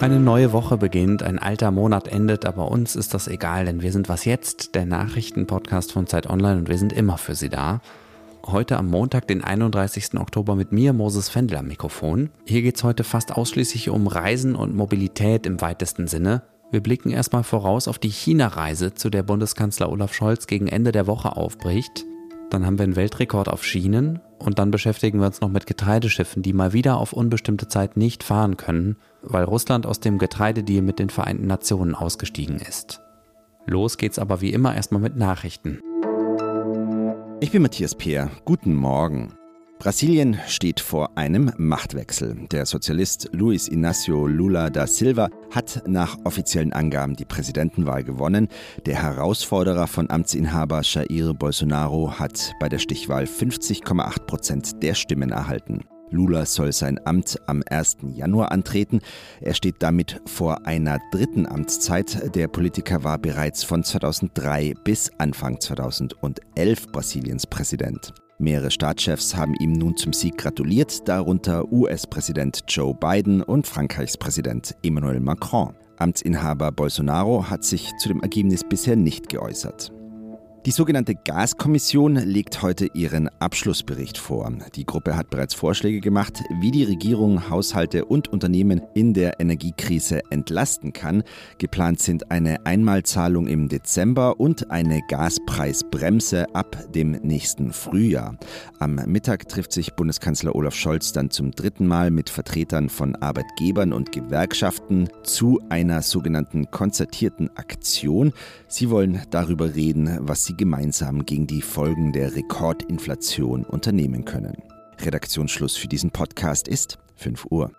Eine neue Woche beginnt, ein alter Monat endet, aber uns ist das egal, denn wir sind was jetzt, der Nachrichtenpodcast von Zeit Online und wir sind immer für Sie da. Heute am Montag, den 31. Oktober mit mir, Moses Fendel am Mikrofon. Hier geht es heute fast ausschließlich um Reisen und Mobilität im weitesten Sinne. Wir blicken erstmal voraus auf die China-Reise, zu der Bundeskanzler Olaf Scholz gegen Ende der Woche aufbricht. Dann haben wir einen Weltrekord auf Schienen und dann beschäftigen wir uns noch mit Getreideschiffen, die mal wieder auf unbestimmte Zeit nicht fahren können, weil Russland aus dem Getreidedeal mit den Vereinten Nationen ausgestiegen ist. Los geht's aber wie immer erstmal mit Nachrichten. Ich bin Matthias Peer. Guten Morgen. Brasilien steht vor einem Machtwechsel. Der Sozialist Luiz Inácio Lula da Silva hat nach offiziellen Angaben die Präsidentenwahl gewonnen. Der Herausforderer von Amtsinhaber Jair Bolsonaro hat bei der Stichwahl 50,8 Prozent der Stimmen erhalten. Lula soll sein Amt am 1. Januar antreten. Er steht damit vor einer dritten Amtszeit. Der Politiker war bereits von 2003 bis Anfang 2011 Brasiliens Präsident. Mehrere Staatschefs haben ihm nun zum Sieg gratuliert, darunter US-Präsident Joe Biden und Frankreichs Präsident Emmanuel Macron. Amtsinhaber Bolsonaro hat sich zu dem Ergebnis bisher nicht geäußert. Die sogenannte Gaskommission legt heute ihren Abschlussbericht vor. Die Gruppe hat bereits Vorschläge gemacht, wie die Regierung Haushalte und Unternehmen in der Energiekrise entlasten kann. Geplant sind eine Einmalzahlung im Dezember und eine Gaspreisbremse ab dem nächsten Frühjahr. Am Mittag trifft sich Bundeskanzler Olaf Scholz dann zum dritten Mal mit Vertretern von Arbeitgebern und Gewerkschaften zu einer sogenannten konzertierten Aktion. Sie wollen darüber reden, was sie gemeinsam gegen die Folgen der Rekordinflation unternehmen können. Redaktionsschluss für diesen Podcast ist 5 Uhr.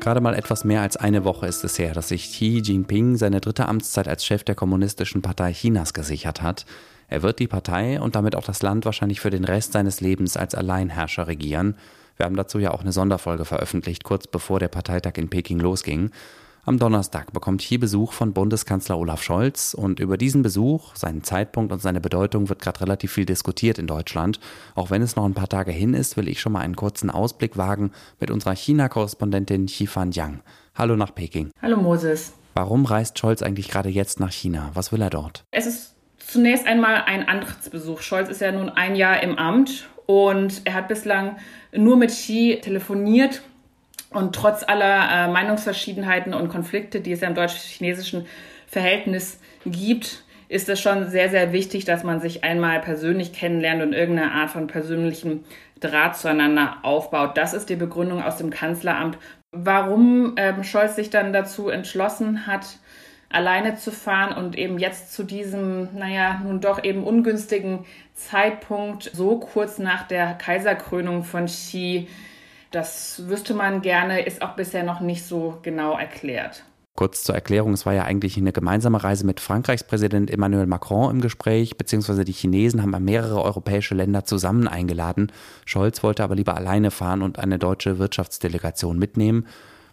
Gerade mal etwas mehr als eine Woche ist es her, dass sich Xi Jinping seine dritte Amtszeit als Chef der Kommunistischen Partei Chinas gesichert hat. Er wird die Partei und damit auch das Land wahrscheinlich für den Rest seines Lebens als Alleinherrscher regieren. Wir haben dazu ja auch eine Sonderfolge veröffentlicht, kurz bevor der Parteitag in Peking losging. Am Donnerstag bekommt hier Besuch von Bundeskanzler Olaf Scholz und über diesen Besuch, seinen Zeitpunkt und seine Bedeutung wird gerade relativ viel diskutiert in Deutschland. Auch wenn es noch ein paar Tage hin ist, will ich schon mal einen kurzen Ausblick wagen mit unserer China-Korrespondentin Xifan Yang. Hallo nach Peking. Hallo Moses. Warum reist Scholz eigentlich gerade jetzt nach China? Was will er dort? Es ist zunächst einmal ein Antrittsbesuch. Scholz ist ja nun ein Jahr im Amt und er hat bislang nur mit Xi telefoniert und trotz aller äh, Meinungsverschiedenheiten und Konflikte, die es ja im deutsch-chinesischen Verhältnis gibt, ist es schon sehr, sehr wichtig, dass man sich einmal persönlich kennenlernt und irgendeine Art von persönlichem Draht zueinander aufbaut. Das ist die Begründung aus dem Kanzleramt, warum ähm, Scholz sich dann dazu entschlossen hat, alleine zu fahren und eben jetzt zu diesem, naja, nun doch eben ungünstigen Zeitpunkt, so kurz nach der Kaiserkrönung von Xi, das wüsste man gerne, ist auch bisher noch nicht so genau erklärt. Kurz zur Erklärung, es war ja eigentlich eine gemeinsame Reise mit Frankreichs Präsident Emmanuel Macron im Gespräch, beziehungsweise die Chinesen haben mehrere europäische Länder zusammen eingeladen. Scholz wollte aber lieber alleine fahren und eine deutsche Wirtschaftsdelegation mitnehmen.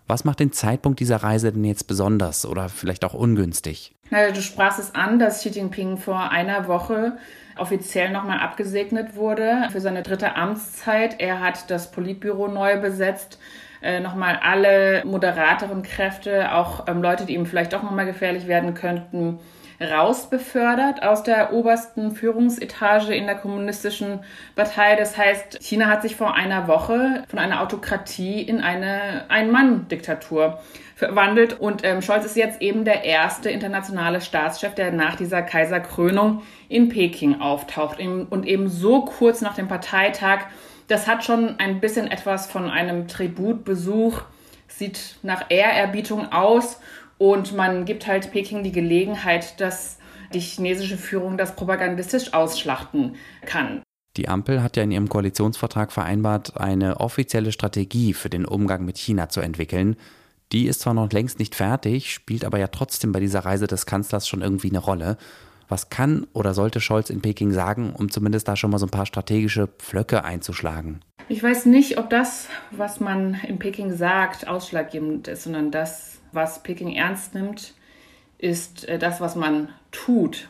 Was macht den Zeitpunkt dieser Reise denn jetzt besonders oder vielleicht auch ungünstig? Du sprachst es an, dass Xi Jinping vor einer Woche offiziell nochmal abgesegnet wurde für seine dritte Amtszeit. Er hat das Politbüro neu besetzt äh, nochmal alle moderateren Kräfte, auch ähm, Leute, die ihm vielleicht doch nochmal gefährlich werden könnten, rausbefördert aus der obersten Führungsetage in der kommunistischen Partei. Das heißt, China hat sich vor einer Woche von einer Autokratie in eine Ein-Mann-Diktatur verwandelt. Und ähm, Scholz ist jetzt eben der erste internationale Staatschef, der nach dieser Kaiserkrönung in Peking auftaucht. Und eben so kurz nach dem Parteitag das hat schon ein bisschen etwas von einem Tributbesuch, sieht nach Ehrerbietung aus und man gibt halt Peking die Gelegenheit, dass die chinesische Führung das propagandistisch ausschlachten kann. Die Ampel hat ja in ihrem Koalitionsvertrag vereinbart, eine offizielle Strategie für den Umgang mit China zu entwickeln. Die ist zwar noch längst nicht fertig, spielt aber ja trotzdem bei dieser Reise des Kanzlers schon irgendwie eine Rolle. Was kann oder sollte Scholz in Peking sagen, um zumindest da schon mal so ein paar strategische Pflöcke einzuschlagen? Ich weiß nicht, ob das, was man in Peking sagt, ausschlaggebend ist, sondern das, was Peking ernst nimmt, ist äh, das, was man tut.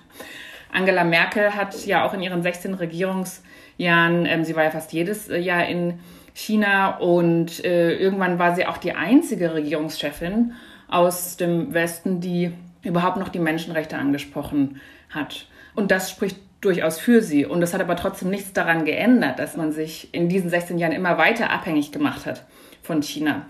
Angela Merkel hat ja auch in ihren 16 Regierungsjahren, ähm, sie war ja fast jedes äh, Jahr in China und äh, irgendwann war sie auch die einzige Regierungschefin aus dem Westen, die überhaupt noch die Menschenrechte angesprochen hat. Und das spricht durchaus für sie. Und das hat aber trotzdem nichts daran geändert, dass man sich in diesen 16 Jahren immer weiter abhängig gemacht hat von China.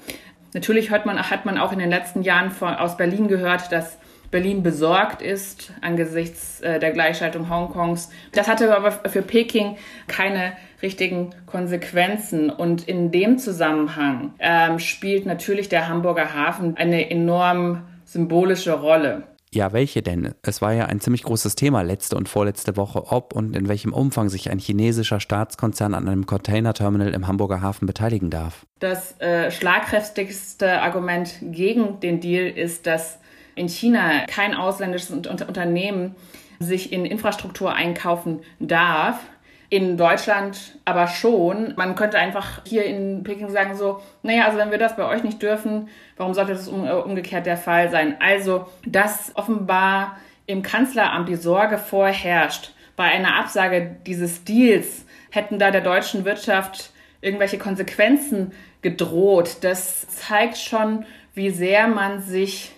Natürlich hört man, hat man auch in den letzten Jahren von, aus Berlin gehört, dass Berlin besorgt ist angesichts äh, der Gleichschaltung Hongkongs. Das hatte aber für Peking keine richtigen Konsequenzen. Und in dem Zusammenhang ähm, spielt natürlich der Hamburger Hafen eine enorm symbolische Rolle. Ja, welche denn? Es war ja ein ziemlich großes Thema letzte und vorletzte Woche, ob und in welchem Umfang sich ein chinesischer Staatskonzern an einem Containerterminal im Hamburger Hafen beteiligen darf. Das äh, schlagkräftigste Argument gegen den Deal ist, dass in China kein ausländisches Unternehmen sich in Infrastruktur einkaufen darf, in Deutschland aber schon. Man könnte einfach hier in Peking sagen so, naja, also wenn wir das bei euch nicht dürfen, warum sollte das äh, umgekehrt der Fall sein? Also, dass offenbar im Kanzleramt die Sorge vorherrscht, bei einer Absage dieses Deals hätten da der deutschen Wirtschaft irgendwelche Konsequenzen gedroht. Das zeigt schon, wie sehr man sich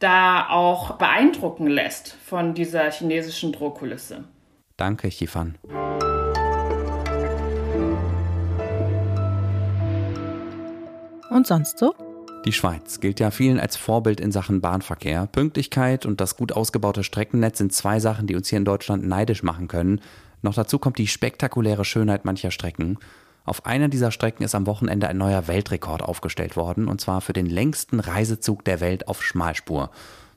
da auch beeindrucken lässt von dieser chinesischen Drohkulisse. Danke, Chifan. Und sonst so? Die Schweiz gilt ja vielen als Vorbild in Sachen Bahnverkehr. Pünktlichkeit und das gut ausgebaute Streckennetz sind zwei Sachen, die uns hier in Deutschland neidisch machen können. Noch dazu kommt die spektakuläre Schönheit mancher Strecken. Auf einer dieser Strecken ist am Wochenende ein neuer Weltrekord aufgestellt worden, und zwar für den längsten Reisezug der Welt auf Schmalspur.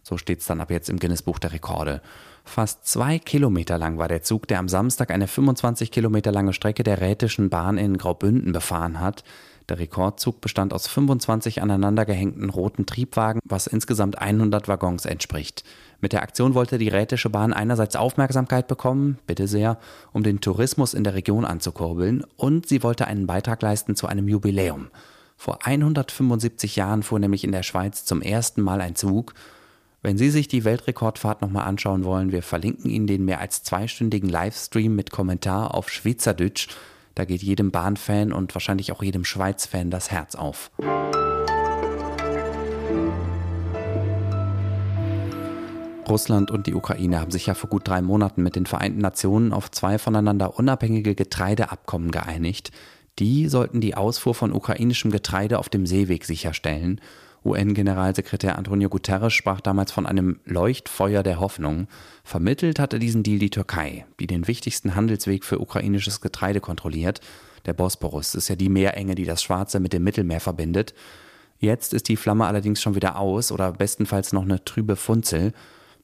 So steht es dann ab jetzt im Guinness-Buch der Rekorde. Fast zwei Kilometer lang war der Zug, der am Samstag eine 25 Kilometer lange Strecke der Rätischen Bahn in Graubünden befahren hat. Der Rekordzug bestand aus 25 aneinandergehängten roten Triebwagen, was insgesamt 100 Waggons entspricht. Mit der Aktion wollte die Rätische Bahn einerseits Aufmerksamkeit bekommen, bitte sehr, um den Tourismus in der Region anzukurbeln, und sie wollte einen Beitrag leisten zu einem Jubiläum. Vor 175 Jahren fuhr nämlich in der Schweiz zum ersten Mal ein Zug. Wenn Sie sich die Weltrekordfahrt nochmal anschauen wollen, wir verlinken Ihnen den mehr als zweistündigen Livestream mit Kommentar auf Schweizerdeutsch da geht jedem Bahnfan und wahrscheinlich auch jedem Schweiz-Fan das Herz auf. Russland und die Ukraine haben sich ja vor gut drei Monaten mit den Vereinten Nationen auf zwei voneinander unabhängige Getreideabkommen geeinigt. Die sollten die Ausfuhr von ukrainischem Getreide auf dem Seeweg sicherstellen UN-Generalsekretär Antonio Guterres sprach damals von einem Leuchtfeuer der Hoffnung. Vermittelt hatte diesen Deal die Türkei, die den wichtigsten Handelsweg für ukrainisches Getreide kontrolliert. Der Bosporus ist ja die Meerenge, die das Schwarze mit dem Mittelmeer verbindet. Jetzt ist die Flamme allerdings schon wieder aus oder bestenfalls noch eine trübe Funzel.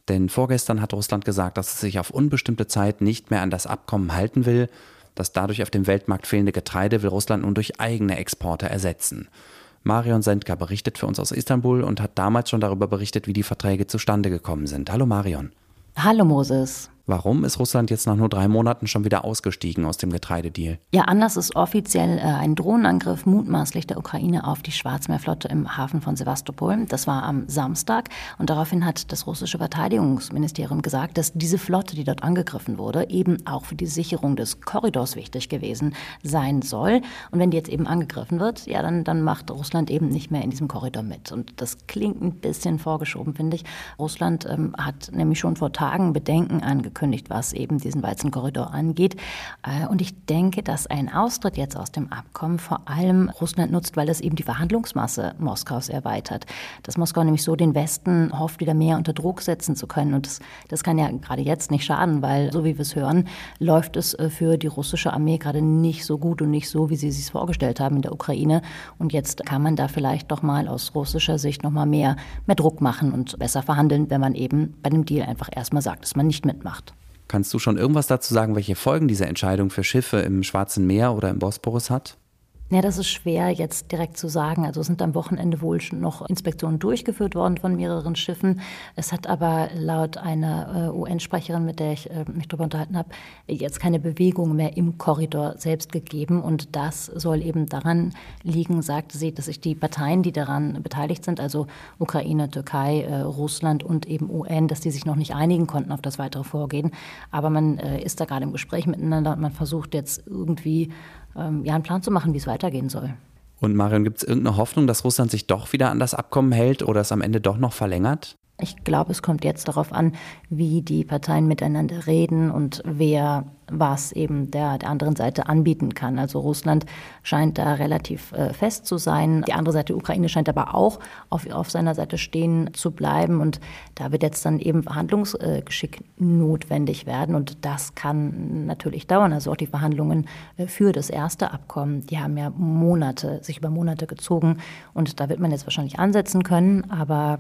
Denn vorgestern hat Russland gesagt, dass es sich auf unbestimmte Zeit nicht mehr an das Abkommen halten will. Das dadurch auf dem Weltmarkt fehlende Getreide will Russland nun durch eigene Exporte ersetzen. Marion Sendka berichtet für uns aus Istanbul und hat damals schon darüber berichtet, wie die Verträge zustande gekommen sind. Hallo Marion. Hallo Moses. Warum ist Russland jetzt nach nur drei Monaten schon wieder ausgestiegen aus dem Getreidedeal? Ja, anders ist offiziell äh, ein Drohnenangriff mutmaßlich der Ukraine auf die Schwarzmeerflotte im Hafen von Sevastopol. Das war am Samstag und daraufhin hat das russische Verteidigungsministerium gesagt, dass diese Flotte, die dort angegriffen wurde, eben auch für die Sicherung des Korridors wichtig gewesen sein soll. Und wenn die jetzt eben angegriffen wird, ja, dann, dann macht Russland eben nicht mehr in diesem Korridor mit. Und das klingt ein bisschen vorgeschoben, finde ich. Russland ähm, hat nämlich schon vor Tagen Bedenken angekündigt angekündigt, was eben diesen Weizenkorridor angeht. Äh, und ich denke, dass ein Austritt jetzt aus dem Abkommen vor allem Russland nutzt, weil es eben die Verhandlungsmasse Moskaus erweitert. Dass Moskau nämlich so den Westen hofft, wieder mehr unter Druck setzen zu können. Und das, das kann ja gerade jetzt nicht schaden, weil, so wie wir es hören, läuft es äh, für die russische Armee gerade nicht so gut und nicht so, wie sie es sich vorgestellt haben in der Ukraine. Und jetzt kann man da vielleicht doch mal aus russischer Sicht noch mal mehr, mehr Druck machen und besser verhandeln, wenn man eben bei dem Deal einfach erstmal sagt, dass man nicht mitmacht. Kannst du schon irgendwas dazu sagen, welche Folgen diese Entscheidung für Schiffe im Schwarzen Meer oder im Bosporus hat? Ja, das ist schwer jetzt direkt zu sagen. Also sind am Wochenende wohl noch Inspektionen durchgeführt worden von mehreren Schiffen. Es hat aber laut einer äh, UN-Sprecherin, mit der ich äh, mich darüber unterhalten habe, jetzt keine Bewegung mehr im Korridor selbst gegeben. Und das soll eben daran liegen, sagte sie, dass sich die Parteien, die daran beteiligt sind, also Ukraine, Türkei, äh, Russland und eben UN, dass die sich noch nicht einigen konnten auf das weitere Vorgehen. Aber man ist da gerade im Gespräch miteinander und man versucht jetzt irgendwie ähm, ja, einen Plan zu machen, wie es weitergehen soll. Und Marion, gibt es irgendeine Hoffnung, dass Russland sich doch wieder an das Abkommen hält oder es am Ende doch noch verlängert? Ich glaube, es kommt jetzt darauf an, wie die Parteien miteinander reden und wer was eben der, der anderen Seite anbieten kann. Also Russland scheint da relativ äh, fest zu sein. Die andere Seite, Ukraine, scheint aber auch auf, auf seiner Seite stehen zu bleiben. Und da wird jetzt dann eben Verhandlungsgeschick notwendig werden. Und das kann natürlich dauern. Also auch die Verhandlungen äh, für das erste Abkommen, die haben ja Monate, sich über Monate gezogen. Und da wird man jetzt wahrscheinlich ansetzen können. Aber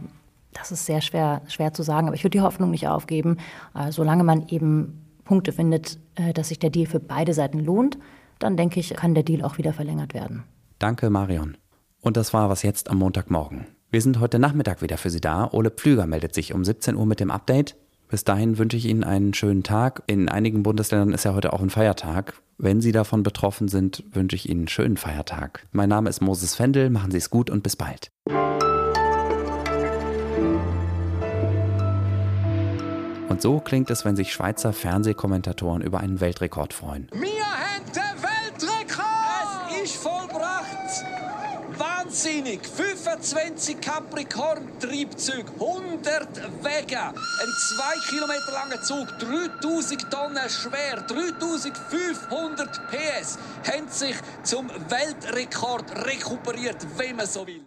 das ist sehr schwer, schwer zu sagen, aber ich würde die Hoffnung nicht aufgeben. Äh, solange man eben Punkte findet, äh, dass sich der Deal für beide Seiten lohnt, dann denke ich, kann der Deal auch wieder verlängert werden. Danke, Marion. Und das war was jetzt am Montagmorgen. Wir sind heute Nachmittag wieder für Sie da. Ole Pflüger meldet sich um 17 Uhr mit dem Update. Bis dahin wünsche ich Ihnen einen schönen Tag. In einigen Bundesländern ist ja heute auch ein Feiertag. Wenn Sie davon betroffen sind, wünsche ich Ihnen einen schönen Feiertag. Mein Name ist Moses Fendel. Machen Sie es gut und bis bald. Und so klingt es, wenn sich Schweizer Fernsehkommentatoren über einen Weltrekord freuen. Wir haben den Weltrekord! Es ist vollbracht! Wahnsinnig! 25 Capricorn-Triebzüge, 100 Wege, ein 2 Kilometer langer Zug, 3000 Tonnen schwer, 3500 PS, haben sich zum Weltrekord rekuperiert, wenn man so will.